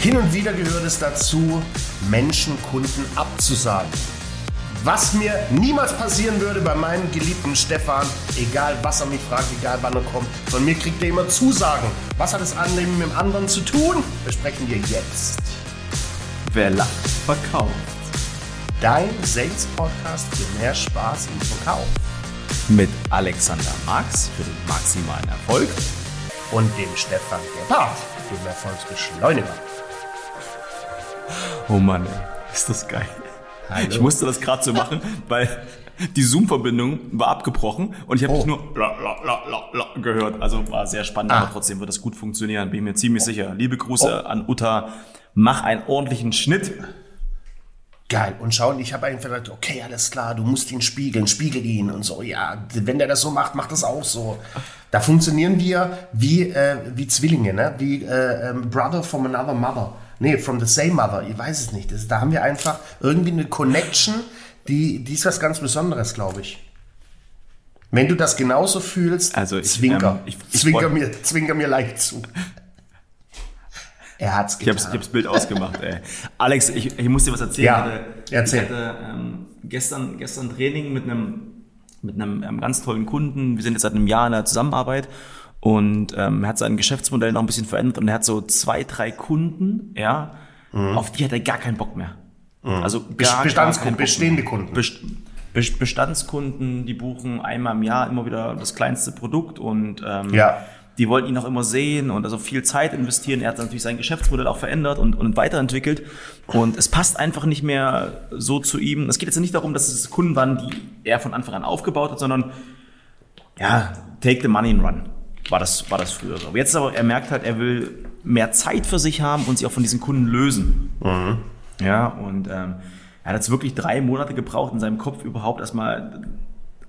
Hin und wieder gehört es dazu, Menschen, Kunden abzusagen. Was mir niemals passieren würde bei meinem geliebten Stefan, egal was er mich fragt, egal wann er kommt, von mir kriegt er immer Zusagen. Was hat das Annehmen mit dem anderen zu tun? Besprechen wir jetzt. Wer lacht, verkauft. Dein Sales-Podcast für mehr Spaß im Verkauf. Mit Alexander Marx für den maximalen Erfolg. Und dem Stefan Gebhardt, dem Erfolgsbeschleuniger. Oh Mann, ey, ist das geil. Hallo. Ich musste das gerade so machen, weil die Zoom-Verbindung war abgebrochen und ich habe Oh. dich nur la, la, la, la, la gehört. Also war sehr spannend, Ah. aber trotzdem wird das gut funktionieren, bin ich mir ziemlich sicher. Liebe Grüße an Uta, mach einen ordentlichen Schnitt. Geil. Und schau, und ich habe einfach gedacht, okay, alles klar, du musst ihn spiegeln, spiegel ihn und so. Ja, wenn der das so macht, macht das auch so. Da funktionieren wir wie, äh, wie Zwillinge, ne? wie äh, ähm, Brother from another mother. Nee, from the same mother. Ich weiß es nicht. Das, da haben wir einfach irgendwie eine Connection, die, die ist was ganz Besonderes, glaube ich. Wenn du das genauso fühlst, Also ich, zwinker. ähm, ich- ich zwinker, mir, zwinker mir leicht zu. Er hat's Ich getan. hab's, ich hab's Bild ausgemacht, ey. Alex, ich, ich muss dir was erzählen. Ja, ich hatte, erzähl. Ich hatte ähm, gestern, gestern Training mit einem, mit einem ähm, ganz tollen Kunden. Wir sind jetzt seit einem Jahr in der Zusammenarbeit und ähm, er hat sein Geschäftsmodell noch ein bisschen verändert und er hat so zwei, drei Kunden, ja, auf die hat er gar keinen Bock mehr. Also Bes- gar, Bestandskunden, gar bestehende. Kunden. Best- Bestandskunden, die buchen einmal im Jahr immer wieder das kleinste Produkt und ähm, Ja. die wollten ihn auch immer sehen und also viel Zeit investieren. Er hat natürlich sein Geschäftsmodell auch verändert und, und weiterentwickelt. Und es passt einfach nicht mehr so zu ihm. Es geht jetzt nicht darum, dass es Kunden waren, die er von Anfang an aufgebaut hat, sondern ja, take the money and run. War das, war das früher so. Aber jetzt aber, er merkt halt, er will mehr Zeit für sich haben und sich auch von diesen Kunden lösen. Ja, und ähm, er hat jetzt wirklich drei Monate gebraucht, in seinem Kopf überhaupt erstmal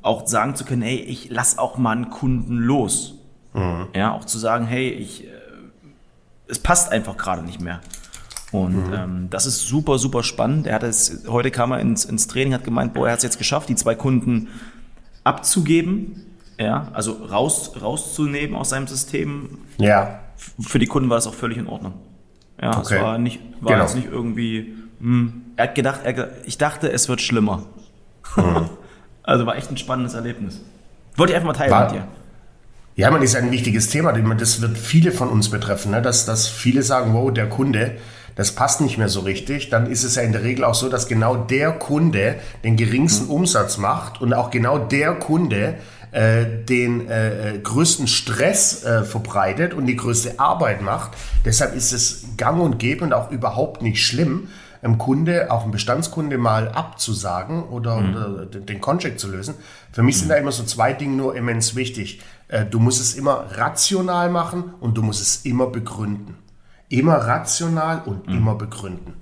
auch sagen zu können, hey, ich lass auch mal einen Kunden los. Ja, auch zu sagen, hey, ich, äh, es passt einfach gerade nicht mehr. Und ähm, das ist super, super spannend. Er hat es, heute kam er ins, ins Training, hat gemeint, boah, er hat es jetzt geschafft, die zwei Kunden abzugeben, ja, also raus, rauszunehmen aus seinem System. Ja. Für die Kunden war das auch völlig in Ordnung. Ja, Okay. es war nicht, war Genau. jetzt nicht irgendwie, hm, er hat gedacht, er, ich dachte, es wird schlimmer. Mhm. also war echt ein spannendes Erlebnis. Wollte ich einfach mal teilen War- mit dir. Ja, man ist ein wichtiges Thema, denn das wird viele von uns betreffen, ne? dass, dass viele sagen, wow, der Kunde, das passt nicht mehr so richtig. Dann ist es ja in der Regel auch so, dass genau der Kunde den geringsten Umsatz macht und auch genau der Kunde äh, den äh, äh, größten Stress äh, verbreitet und die größte Arbeit macht. Deshalb ist es gang und gäbe und auch überhaupt nicht schlimm, einem Kunde, auch einem Bestandskunde mal abzusagen oder, oder den den Contract zu lösen. Für mich sind da immer so zwei Dinge nur immens wichtig. Äh, Du musst es immer rational machen und du musst es immer begründen. Immer rational und immer begründen.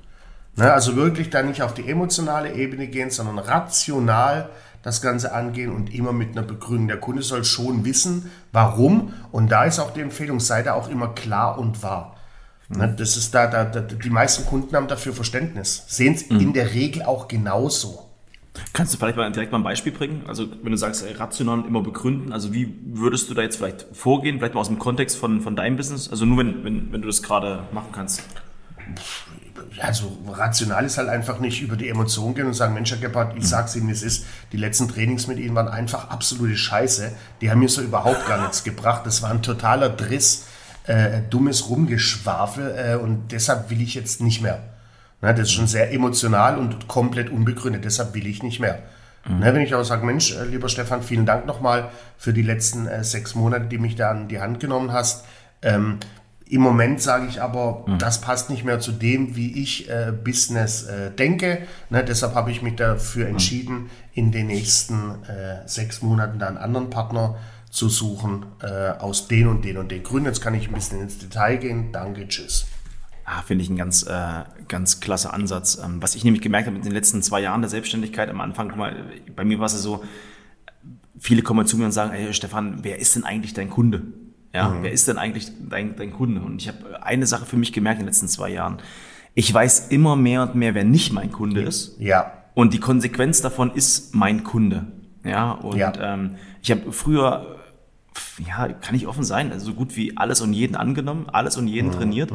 Ne, also wirklich da nicht auf die emotionale Ebene gehen, sondern rational das Ganze angehen und immer mit einer Begründung. Der Kunde soll schon wissen, warum. Und da ist auch die Empfehlung, sei da auch immer klar und wahr. Ne, das ist da, da, da, die meisten Kunden haben dafür Verständnis. Sehen es in der Regel auch genauso. Kannst du vielleicht mal direkt mal ein Beispiel bringen? Also wenn du sagst, rational und immer begründen, also wie würdest du da jetzt vielleicht vorgehen? Vielleicht mal aus dem Kontext von, von deinem Business? Also nur wenn, wenn, wenn du das gerade machen kannst. Also rational ist halt einfach nicht über die Emotionen gehen und sagen, Mensch, Herr Gebhardt, ich sag's Ihnen, es ist. Die letzten Trainings mit Ihnen waren einfach absolute Scheiße. Die haben mir so überhaupt gar nichts gebracht. Das war ein totaler Driss, äh, dummes Rumgeschwafel äh, und deshalb will ich jetzt nicht mehr. Na, das ist schon sehr emotional und komplett unbegründet. Deshalb will ich nicht mehr. Ne, wenn ich aber sage, Mensch, äh, lieber Stefan, vielen Dank nochmal für die letzten äh, sechs Monate, die mich da an die Hand genommen hast. Ähm, Im Moment sage ich aber, das passt nicht mehr zu dem, wie ich äh, Business äh, denke. Ne, deshalb habe ich mich dafür entschieden, in den nächsten äh, sechs Monaten da einen anderen Partner zu suchen, äh, aus den und den und den Gründen. Jetzt kann ich ein bisschen ins Detail gehen. Danke, tschüss. Ah, Finde ich ein ganz, äh, ganz klasse Ansatz. Ähm, was ich nämlich gemerkt habe in den letzten zwei Jahren der Selbstständigkeit am Anfang, guck mal, bei mir war es so, viele kommen zu mir und sagen, ey Stefan, wer ist denn eigentlich dein Kunde? Ja, wer ist denn eigentlich dein, dein Kunde? Und ich habe eine Sache für mich gemerkt in den letzten zwei Jahren. Ich weiß immer mehr und mehr, wer nicht mein Kunde ist. Ja, Und die Konsequenz davon ist mein Kunde. Ja, und Ja. Ähm, ich habe früher ja, kann ich offen sein, also so gut wie alles und jeden angenommen, alles und jeden trainiert.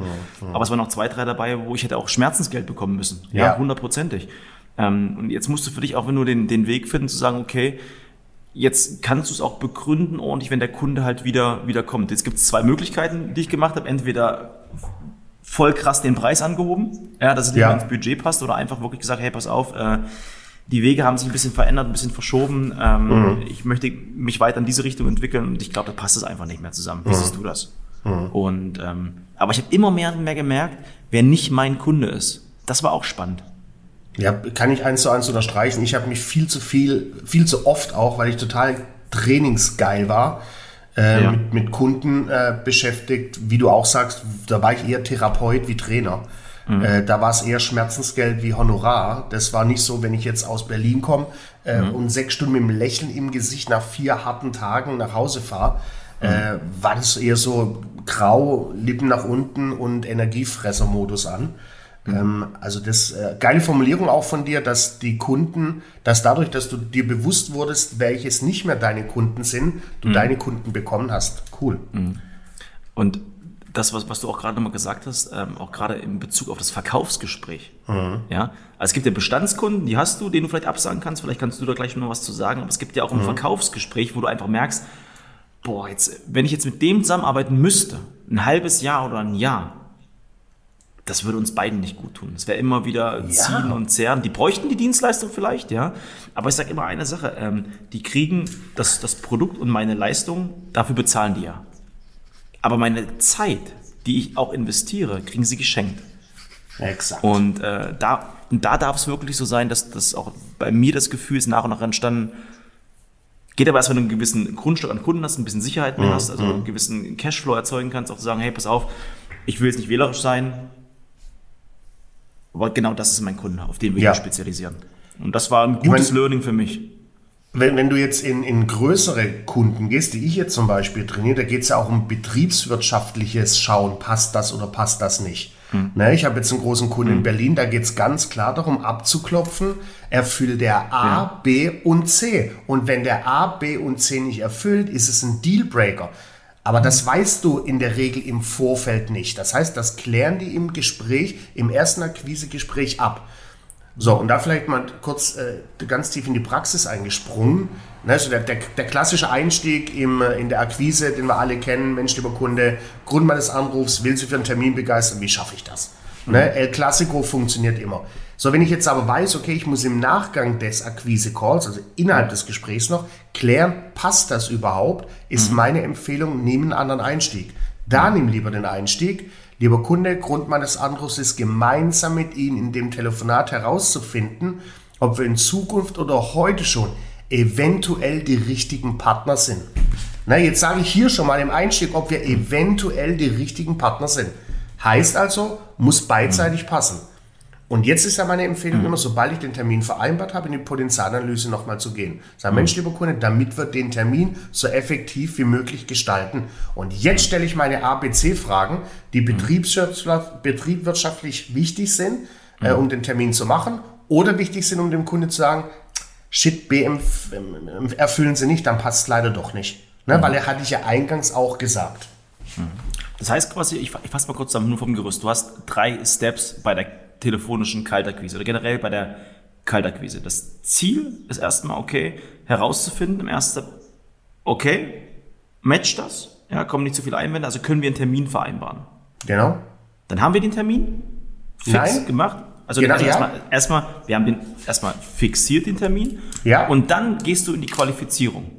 Aber es waren noch zwei, drei dabei, wo ich hätte auch Schmerzensgeld bekommen müssen. Ja, Ja. hundertprozentig. Ähm, und jetzt musst du für dich auch nur den, den Weg finden, zu sagen, okay, jetzt kannst du es auch begründen ordentlich, wenn der Kunde halt wieder, wieder kommt. Jetzt gibt es zwei Möglichkeiten, die ich gemacht habe. Entweder voll krass den Preis angehoben, ja, dass es nicht Ja. ins Budget passt, oder einfach wirklich gesagt, hey, pass auf, äh, die Wege haben sich ein bisschen verändert, ein bisschen verschoben. Ähm, Mhm. Ich möchte mich weiter in diese Richtung entwickeln und ich glaube, da passt es einfach nicht mehr zusammen. Wie Mhm. siehst du das? Und ähm, aber ich habe immer mehr und mehr gemerkt, wer nicht mein Kunde ist. Das war auch spannend. Ja, kann ich eins zu eins unterstreichen. Ich habe mich viel zu viel, viel zu oft auch, weil ich total trainingsgeil war, äh, Ja. mit, mit Kunden äh, beschäftigt. Wie du auch sagst, da war ich eher Therapeut wie Trainer. Äh, da war es eher Schmerzensgeld wie Honorar. Das war nicht so, wenn ich jetzt aus Berlin komme äh, und sechs Stunden mit einem Lächeln im Gesicht nach vier harten Tagen nach Hause fahre. Äh, war das eher so grau, Lippen nach unten und Energiefresser-Modus an. Ähm, also das äh, geile Formulierung auch von dir, dass die Kunden, dass dadurch, dass du dir bewusst wurdest, welches nicht mehr deine Kunden sind, du deine Kunden bekommen hast. Cool. Und das, was, was du auch gerade nochmal gesagt hast, ähm, auch gerade in Bezug auf das Verkaufsgespräch. Ja, also es gibt ja Bestandskunden, die hast du, denen du vielleicht absagen kannst. Vielleicht kannst du da gleich noch was zu sagen. Aber es gibt ja auch ein Verkaufsgespräch, wo du einfach merkst, boah, jetzt, wenn ich jetzt mit dem zusammenarbeiten müsste, ein halbes Jahr oder ein Jahr, das würde uns beiden nicht gut tun. Es wäre immer wieder ziehen und zehren. Die bräuchten die Dienstleistung vielleicht, ja. Aber ich sage immer eine Sache, ähm, die kriegen das, das Produkt und meine Leistung, dafür bezahlen die ja. Aber meine Zeit, die ich auch investiere, kriegen sie geschenkt. Exakt. Und äh, da, und da darf es wirklich so sein, dass das auch bei mir das Gefühl ist nach und nach entstanden, geht aber erst, wenn du einen gewissen Grundstock an Kunden hast, ein bisschen Sicherheit mehr hast, also einen gewissen Cashflow erzeugen kannst, auch zu sagen, hey, pass auf, ich will jetzt nicht wählerisch sein, aber genau das ist mein Kunde, auf den wir Ja. spezialisieren. Und das war ein gutes mein- Learning für mich. Wenn, wenn du jetzt in, in größere Kunden gehst, die ich jetzt zum Beispiel trainiere, da geht es ja auch um betriebswirtschaftliches Schauen, passt das oder passt das nicht. Ne, ich habe jetzt einen großen Kunden in Berlin, da geht es ganz klar darum, abzuklopfen, erfüllt der A, B und C. Und wenn der A, B und C nicht erfüllt, ist es ein Dealbreaker. Aber das weißt du in der Regel im Vorfeld nicht. Das heißt, das klären die im Gespräch, im ersten Akquisegespräch ab. So, und da vielleicht mal kurz äh, ganz tief in die Praxis eingesprungen. Ne, also der, der, der klassische Einstieg im, äh, in der Akquise, den wir alle kennen, Mensch, lieber Kunde, Grund meines Anrufs, will Sie für einen Termin begeistern, wie schaffe ich das? Ne, El Clasico funktioniert immer. So, wenn ich jetzt aber weiß, okay, ich muss im Nachgang des Akquise-Calls, also innerhalb des Gesprächs noch, klären, passt das überhaupt, ist meine Empfehlung, nimm einen anderen Einstieg. Da nimm lieber den Einstieg. Lieber Kunde, Grund meines Anrufs ist, gemeinsam mit Ihnen in dem Telefonat herauszufinden, ob wir in Zukunft oder heute schon eventuell die richtigen Partner sind. Na, jetzt sage ich hier schon mal im Einstieg, ob wir eventuell die richtigen Partner sind. Heißt also, muss beidseitig passen. Und jetzt ist ja meine Empfehlung immer, sobald ich den Termin vereinbart habe, in die Potenzialanalyse nochmal zu gehen. Sag, Mensch, lieber Kunde, damit wir den Termin so effektiv wie möglich gestalten. Und jetzt stelle ich meine ABC-Fragen, die betriebswirtschaft- betriebswirtschaftlich wichtig sind, äh, um den Termin zu machen, oder wichtig sind, um dem Kunde zu sagen, shit, BM erfüllen sie nicht, dann passt es leider doch nicht. Ne? Weil er hatte ich ja eingangs auch gesagt. Das heißt quasi, ich, ich fasse mal kurz zusammen, nur vom Gerüst. Du hast drei Steps bei der telefonischen Kaltakquise oder generell bei der Kaltakquise. Das Ziel ist erstmal, okay, herauszufinden im ersten Step, okay, matcht das? Ja, kommen nicht zu viele Einwände, also können wir einen Termin vereinbaren. Genau. Dann haben wir den Termin fix Nein. gemacht. Also, Genau, also ja. erstmal, erstmal, wir haben den erstmal fixiert den Termin. Ja. Und dann gehst du in die Qualifizierung.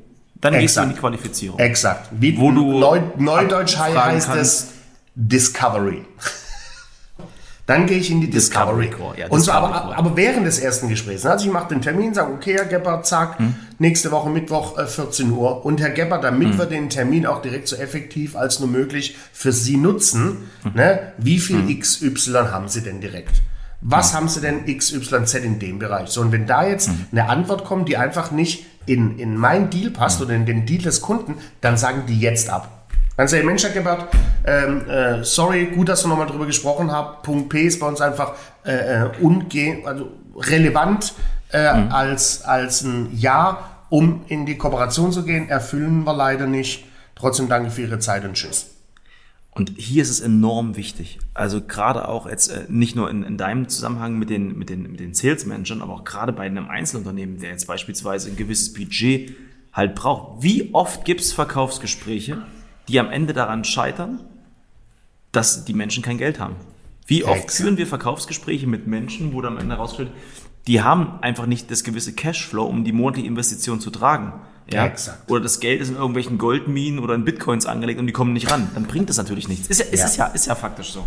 Dann gehst du in Exakt. die Qualifizierung. Exakt. Wie Wo du Neu, Neudeutsch heißt es. Discovery. Dann gehe ich in die Discovery. Discovery ja, und so, aber, aber während des ersten Gesprächs. Also ich mache den Termin, sage, okay, Herr Gebhardt, zack, Hm. nächste Woche Mittwoch äh, 14 Uhr. Und Herr Gebhardt, damit Hm. wir den Termin auch direkt so effektiv als nur möglich für Sie nutzen, Hm. ne, wie viel XY haben Sie denn direkt? Was haben Sie denn XYZ in dem Bereich? So, und wenn da jetzt Hm. eine Antwort kommt, die einfach nicht in, in mein Deal passt oder in den Deal des Kunden, dann sagen die jetzt ab. Dann sage ich, Mensch, Herr Gebhardt, ähm, äh, sorry, gut, dass wir nochmal drüber gesprochen haben. Punkt P ist bei uns einfach äh, äh, unge also relevant äh, als, als ein Ja, um in die Kooperation zu gehen. Erfüllen wir leider nicht. Trotzdem danke für Ihre Zeit und Tschüss. Und hier ist es enorm wichtig. Also gerade auch jetzt äh, nicht nur in, in deinem Zusammenhang mit den, mit den, mit den Sales-Managern, aber auch gerade bei einem Einzelunternehmen, der jetzt beispielsweise ein gewisses Budget halt braucht. Wie oft gibt es Verkaufsgespräche, die am Ende daran scheitern, dass die Menschen kein Geld haben? Wie oft Exakt. führen wir Verkaufsgespräche mit Menschen, wo dann am Ende rausstellt, die haben einfach nicht das gewisse Cashflow, um die monatliche Investition zu tragen. Ja, exakt. Oder das Geld ist in irgendwelchen Goldminen oder in Bitcoins angelegt und die kommen nicht ran. Dann bringt das natürlich nichts. Ist ja, ist, ja. Ist ja, ist ja faktisch so.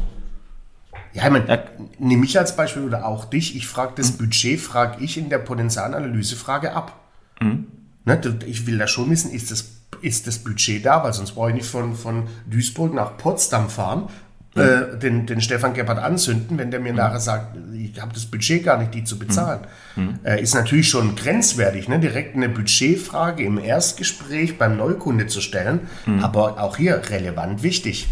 Ja, ich meine, ja. nehme mich als Beispiel oder auch dich. Ich frage das mhm. Budget, frage ich in der Potenzialanalyse-Frage ab. Mhm. Ne, ich will da schon wissen, ist das, ist das Budget da? Weil sonst brauche ich nicht von, von Duisburg nach Potsdam fahren äh, den, den Stefan Gebhardt anzünden, wenn der mir mhm. nachher sagt, ich habe das Budget gar nicht, die zu bezahlen. Mhm. mhm. Äh, ist natürlich schon grenzwertig, ne? direkt eine Budgetfrage im Erstgespräch beim Neukunde zu stellen, aber auch hier relevant wichtig.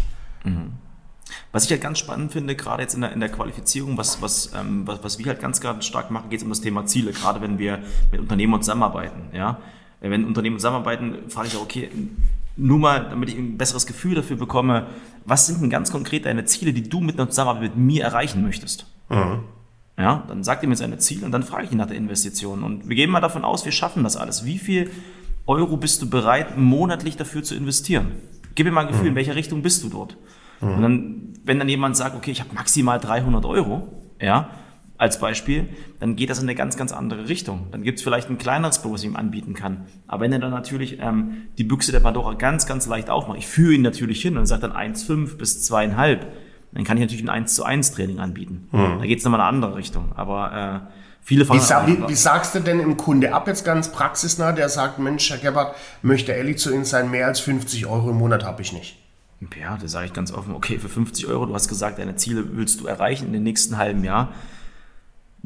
Was ich halt ganz spannend finde, gerade jetzt in der, in der Qualifizierung, was, was, ähm, was, was wir halt ganz, ganz stark machen, geht es um das Thema Ziele, gerade wenn wir mit Unternehmen zusammenarbeiten. Ja? Wenn Unternehmen zusammenarbeiten, frage ich auch, okay, nur mal, damit ich ein besseres Gefühl dafür bekomme, was sind denn ganz konkret deine Ziele, die du mit einer Zusammenarbeit mit mir erreichen möchtest? Mhm. Ja, dann sagt er mir seine Ziele und dann frage ich ihn nach der Investition. Und wir gehen mal davon aus, wir schaffen das alles. Wie viel Euro bist du bereit, monatlich dafür zu investieren? Gib mir mal ein Gefühl, mhm. in welcher Richtung bist du dort? Mhm. Und dann, wenn dann jemand sagt, okay, ich habe maximal 300 Euro, ja, als Beispiel, dann geht das in eine ganz, ganz andere Richtung. Dann gibt es vielleicht ein kleineres Produkt, was ich ihm anbieten kann. Aber wenn er dann natürlich ähm, die Büchse der Pandora ganz, ganz leicht aufmacht, ich führe ihn natürlich hin und sagt dann 1,5 bis 2,5, dann kann ich natürlich ein 1 zu 1 Training anbieten. Mhm. Da geht es nochmal in eine andere Richtung. Aber äh, viele von wie, sa wie, wie, sagst du denn im Kunde ab, jetzt ganz praxisnah, der sagt, Mensch, Herr Gebhardt, möchte ehrlich zu Ihnen sein, mehr als 50 Euro im Monat habe ich nicht. Ja, da sage ich ganz offen, okay, für 50 Euro, du hast gesagt, deine Ziele willst du erreichen in den nächsten halben Jahr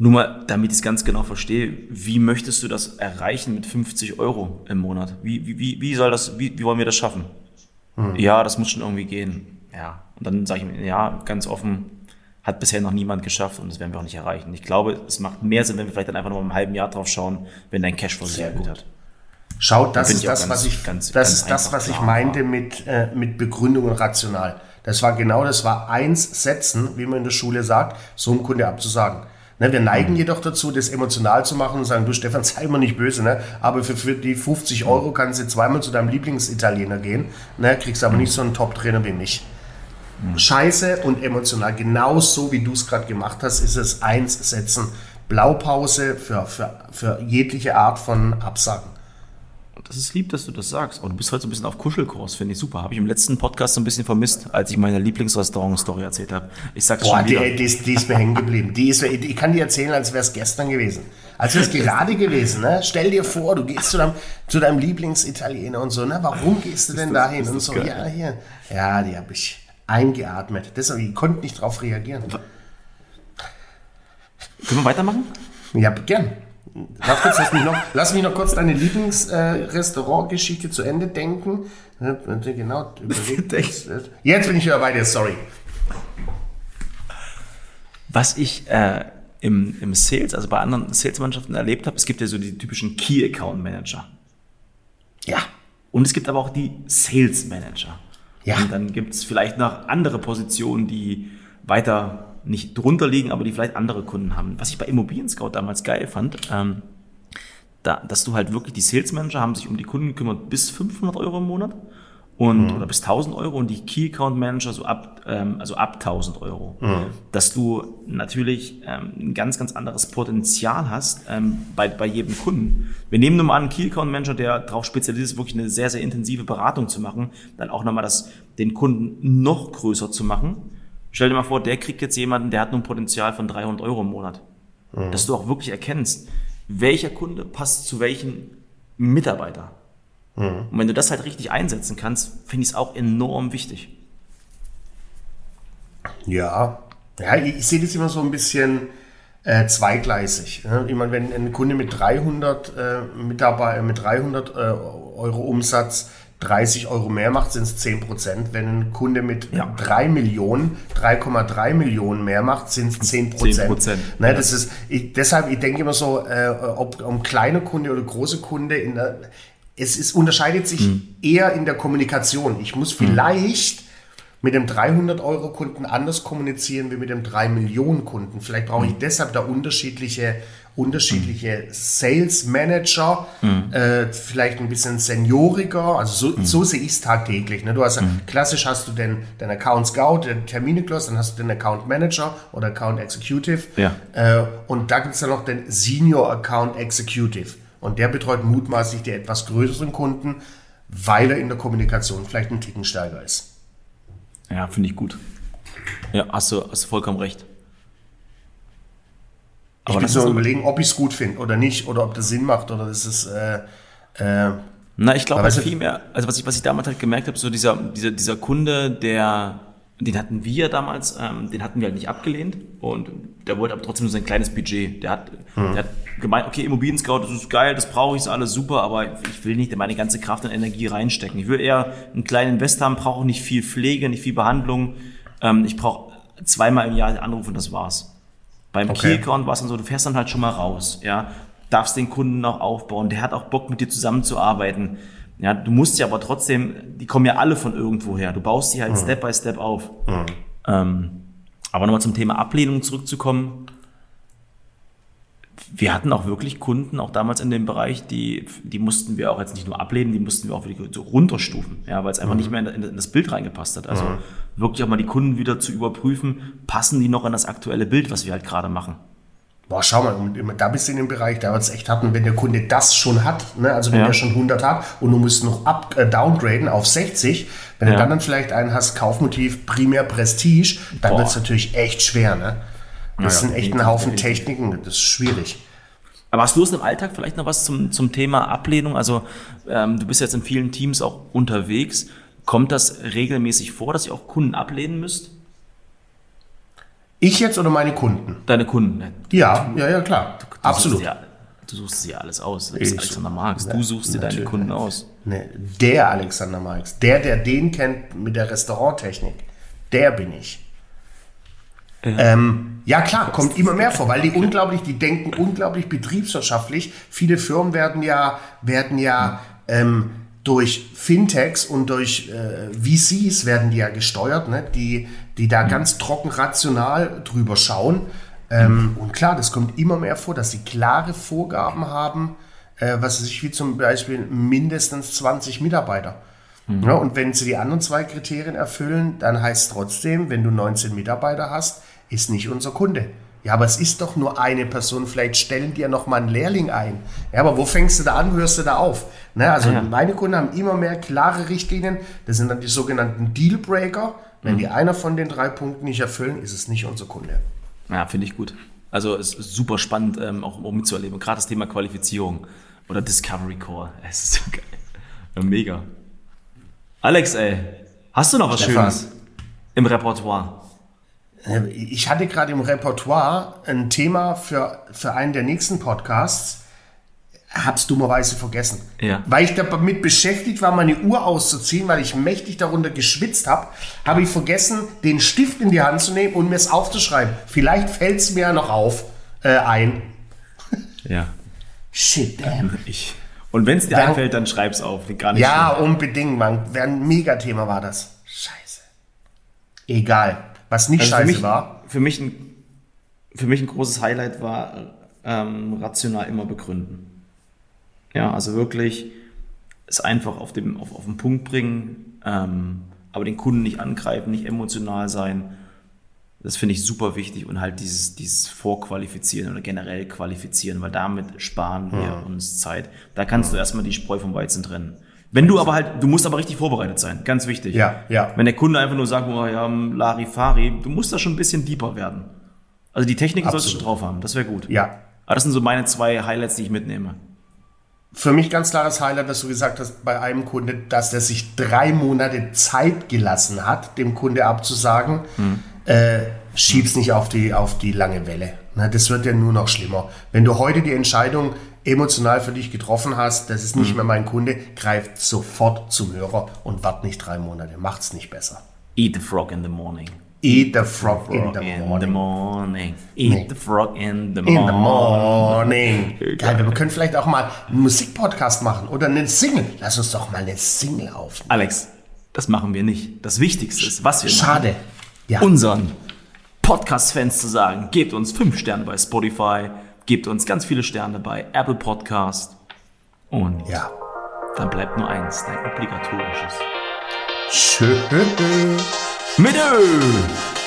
nur mal, damit ich es ganz genau verstehe, wie möchtest du das erreichen mit 50 Euro im Monat? Wie, wie, wie soll das, wie, wie wollen wir das schaffen? Mhm. Ja, das muss schon irgendwie gehen. Ja. Und dann sage ich mir, ja, ganz offen, hat bisher noch niemand geschafft und das werden wir auch nicht erreichen. Ich glaube, es macht mehr Sinn, wenn wir vielleicht dann einfach noch mal im halben Jahr drauf schauen, wenn dein Cashflow sehr gut hat. Schaut, das ist das, ganz, was ich, ganz, das ist das, was ich meinte mit, äh, mit Begründung und rational. Das war genau, das war eins Setzen, wie man in der Schule sagt, so einem Kunde abzusagen. Ne, wir neigen jedoch dazu, das emotional zu machen und sagen, du Stefan, sei immer nicht böse, ne? aber für, für die 50 Euro kannst du zweimal zu deinem Lieblingsitaliener gehen, ne? kriegst aber nicht so einen Top-Trainer wie mich. Mhm. Scheiße und emotional, genauso wie du es gerade gemacht hast, ist es eins setzen. Blaupause für, für, für jegliche Art von Absagen. Das ist lieb, dass du das sagst. Und du bist heute so ein bisschen auf Kuschelkurs, finde ich super. Habe ich im letzten Podcast so ein bisschen vermisst, als ich meine Lieblingsrestaurant-Story erzählt habe. Ich sag's Boah, schon wieder. Die, die, die, ist mir hängen geblieben. Die ist, ich kann dir erzählen, als wäre es gestern gewesen. Als wäre es gerade gewesen. Ne? Stell dir vor, du gehst zu deinem, zu deinem Lieblingsitaliener und so. Ne? Warum gehst du denn das, dahin? Und so, geil. ja, hier. Ja, die habe ich eingeatmet. Deshalb, ich konnte nicht darauf reagieren. Können wir weitermachen? Ja, gern. Lass, kurz, lass, mich noch, lass mich noch kurz deine Lieblingsrestaurantgeschichte äh, zu Ende denken. Genau, Jetzt bin ich wieder bei dir, sorry. Was ich äh, im, im Sales, also bei anderen Sales-Mannschaften erlebt habe, es gibt ja so die typischen Key Account Manager. Ja. Und es gibt aber auch die Sales Manager. Ja. Und dann gibt es vielleicht noch andere Positionen, die weiter nicht drunter liegen, aber die vielleicht andere Kunden haben. Was ich bei Immobilien Scout damals geil fand, ähm, da, dass du halt wirklich, die Sales Manager haben sich um die Kunden gekümmert bis 500 Euro im Monat und mhm. oder bis 1000 Euro und die Key Account Manager so ab ähm, also ab 1000 Euro, mhm. dass du natürlich ähm, ein ganz ganz anderes Potenzial hast ähm, bei bei jedem Kunden. Wir nehmen nur mal einen Key Account Manager, der darauf spezialisiert ist, wirklich eine sehr sehr intensive Beratung zu machen, dann auch nochmal das den Kunden noch größer zu machen Stell dir mal vor, der kriegt jetzt jemanden, der hat nur ein Potenzial von 300 Euro im Monat. Mhm. Dass du auch wirklich erkennst, welcher Kunde passt zu welchem Mitarbeiter. Mhm. Und wenn du das halt richtig einsetzen kannst, finde ich es auch enorm wichtig. Ja, ja ich, ich sehe das immer so ein bisschen äh, zweigleisig. Ne? Ich meine, wenn ein Kunde mit 300 äh, Mitarbeiter, mit 300 äh, Euro Umsatz 30 Euro mehr macht, sind es 10 Prozent. Wenn ein Kunde mit ja. 3 Millionen, 3,3 Millionen mehr macht, sind es 10 Prozent. Ne, das ist, ich, deshalb, ich denke immer so, äh, ob um kleiner Kunde oder große Kunde, in der, es ist, unterscheidet sich hm. eher in der Kommunikation. Ich muss vielleicht mit dem 300-Euro-Kunden anders kommunizieren wie mit dem 3-Millionen-Kunden. Vielleicht brauche ich hm. deshalb da unterschiedliche, unterschiedliche mhm. Sales Manager, mhm. äh, vielleicht ein bisschen senioriger. Also so, mhm. so sehe ich es tagtäglich. Ne? Du hast mhm. klassisch hast du den, den Account Scout, den Termine close, dann hast du den Account Manager oder Account Executive. Ja. Äh, und da gibt es dann noch den Senior Account Executive. Und der betreut mutmaßlich die etwas größeren Kunden, weil er in der Kommunikation vielleicht ein Ticken steiger ist. Ja, finde ich gut. Ja, hast du, hast du vollkommen recht. Aber ich bin so überlegen, ob ich es gut finde oder nicht, oder ob das Sinn macht, oder ist es. Äh, äh, Na, ich glaube, also viel mehr, also was ich, was ich damals halt gemerkt habe, so dieser, dieser, dieser Kunde, der, den hatten wir damals, ähm, den hatten wir halt nicht abgelehnt und der wollte aber trotzdem nur sein kleines Budget. Der hat, hm. der hat gemeint, okay, Immobilien-Scout, das ist geil, das brauche ich, ist alles super, aber ich will nicht meine ganze Kraft und Energie reinstecken. Ich will eher einen kleinen Invest haben, brauche nicht viel Pflege, nicht viel Behandlung. Ähm, ich brauche zweimal im Jahr Anruf und das war's. Beim okay. Key-Account war es dann so, du fährst dann halt schon mal raus, ja, darfst den Kunden auch aufbauen, der hat auch Bock mit dir zusammenzuarbeiten. Ja, du musst ja aber trotzdem, die kommen ja alle von irgendwo her. Du baust die halt mhm. Step by Step auf. Mhm. Ähm, aber nochmal zum Thema Ablehnung zurückzukommen. Wir hatten auch wirklich Kunden, auch damals in dem Bereich, die, die mussten wir auch jetzt nicht nur ablehnen, die mussten wir auch wirklich so runterstufen, ja, weil es einfach mhm. nicht mehr in, in, das Bild reingepasst hat. Also mhm. wirklich auch mal die Kunden wieder zu überprüfen, passen die noch in das aktuelle Bild, was wir halt gerade machen. Boah, schau mal, da bist du in dem Bereich, da wird es echt hatten, wenn der Kunde das schon hat, ne? also wenn ja. der schon 100 hat und du musst noch up, äh, downgraden auf 60, wenn ja. du dann, dann vielleicht einen hast, Kaufmotiv, primär Prestige, dann wird es natürlich echt schwer. Ne? Das naja, sind echt ein Haufen Techniken, das ist schwierig. Aber hast du es im Alltag vielleicht noch was zum, zum Thema Ablehnung? Also ähm, du bist jetzt in vielen Teams auch unterwegs. Kommt das regelmäßig vor, dass ihr auch Kunden ablehnen müsst? Ich jetzt oder meine Kunden? Deine Kunden. Ja, ja, ja, klar. Du, Absolut. Ja, du suchst dir alles aus. Du bist ich, Alexander Marx. Du suchst dir deine Kunden aus. Nee, der Alexander Marx. Der, der den kennt mit der Restauranttechnik. Der bin ich. Ja. Ähm, ja klar, kommt immer mehr vor, weil die unglaublich, die denken unglaublich betriebswirtschaftlich. Viele Firmen werden ja, werden ja ähm, durch Fintechs und durch äh, VCs werden die ja gesteuert, ne? die, die da mhm. ganz trocken rational drüber schauen. Ähm, mhm. Und klar, das kommt immer mehr vor, dass sie klare Vorgaben haben, äh, was sich wie zum Beispiel mindestens 20 Mitarbeiter. Mhm. Ja, und wenn sie die anderen zwei Kriterien erfüllen, dann heißt es trotzdem, wenn du 19 Mitarbeiter hast, ist nicht unser Kunde. Ja, aber es ist doch nur eine Person. Vielleicht stellen die ja noch mal einen Lehrling ein. Ja, aber wo fängst du da an, hörst du da auf? Ne, also ja. meine Kunden haben immer mehr klare Richtlinien. Das sind dann die sogenannten Dealbreaker. Wenn mhm. die einer von den drei Punkten nicht erfüllen, ist es nicht unser Kunde. Ja, finde ich gut. Also es ist super spannend, ähm, auch, auch mitzuerleben. Gerade das Thema Qualifizierung oder Discovery Core. Es ist so geil. Mega. Alex, ey, hast du noch was Stefan. Schönes im Repertoire? Äh, ich hatte gerade im Repertoire ein Thema für, für einen der nächsten Podcasts, hab's dummerweise vergessen. Ja. Weil ich damit beschäftigt war, meine Uhr auszuziehen, weil ich mächtig darunter geschwitzt habe, habe ich vergessen, den Stift in die Hand zu nehmen und mir es aufzuschreiben. Vielleicht fällt es mir ja noch auf äh, ein. Ja. Shit, damn. Ich. Und wenn es dir dann, einfällt, dann schreib's auf. Gar nicht ja, schlimm. unbedingt, Mann. Ein Megathema war das. Scheiße. Egal. Was nicht also scheiße mich, war. Für mich, ein, für mich ein großes Highlight war ähm, rational immer begründen. Ja, also wirklich es einfach auf, dem, auf, auf den Punkt bringen, ähm, aber den Kunden nicht angreifen, nicht emotional sein. Das finde ich super wichtig und halt dieses, dieses Vorqualifizieren oder generell qualifizieren, weil damit sparen wir ja. uns Zeit. Da kannst ja. du erstmal die Spreu vom Weizen trennen. Wenn du aber halt, du musst aber richtig vorbereitet sein, ganz wichtig. Ja, ja. Wenn der Kunde einfach nur sagt, oh ja, Larifari, du musst da schon ein bisschen deeper werden. Also die Technik sollst du schon drauf haben, das wäre gut. Ja. Aber das sind so meine zwei Highlights, die ich mitnehme. Für mich ganz klares Highlight, dass du gesagt hast bei einem Kunde, dass der sich drei Monate Zeit gelassen hat, dem Kunde abzusagen. Hm. Äh, schieb's nicht auf die, auf die lange Welle. Na, das wird ja nur noch schlimmer. Wenn du heute die Entscheidung emotional für dich getroffen hast, das ist nicht mhm. mehr mein Kunde, greift sofort zum Hörer und wart nicht drei Monate. Macht's nicht besser. Eat the frog in the morning. Eat the frog in the in morning. the morning. Eat Nee. the frog in the In the morning. morning. Geil, wir können vielleicht auch mal einen Musikpodcast machen oder eine Single. Lass uns doch mal eine Single aufnehmen. Alex, das machen wir nicht. Das Wichtigste ist, was wir Schade. Ja. machen, unseren Podcast-Fans zu sagen, gebt uns fünf Sterne bei Spotify, gebt uns ganz viele Sterne bei Apple Podcast und ja. dann bleibt nur eins, dein obligatorisches. Schön. Mit Ö!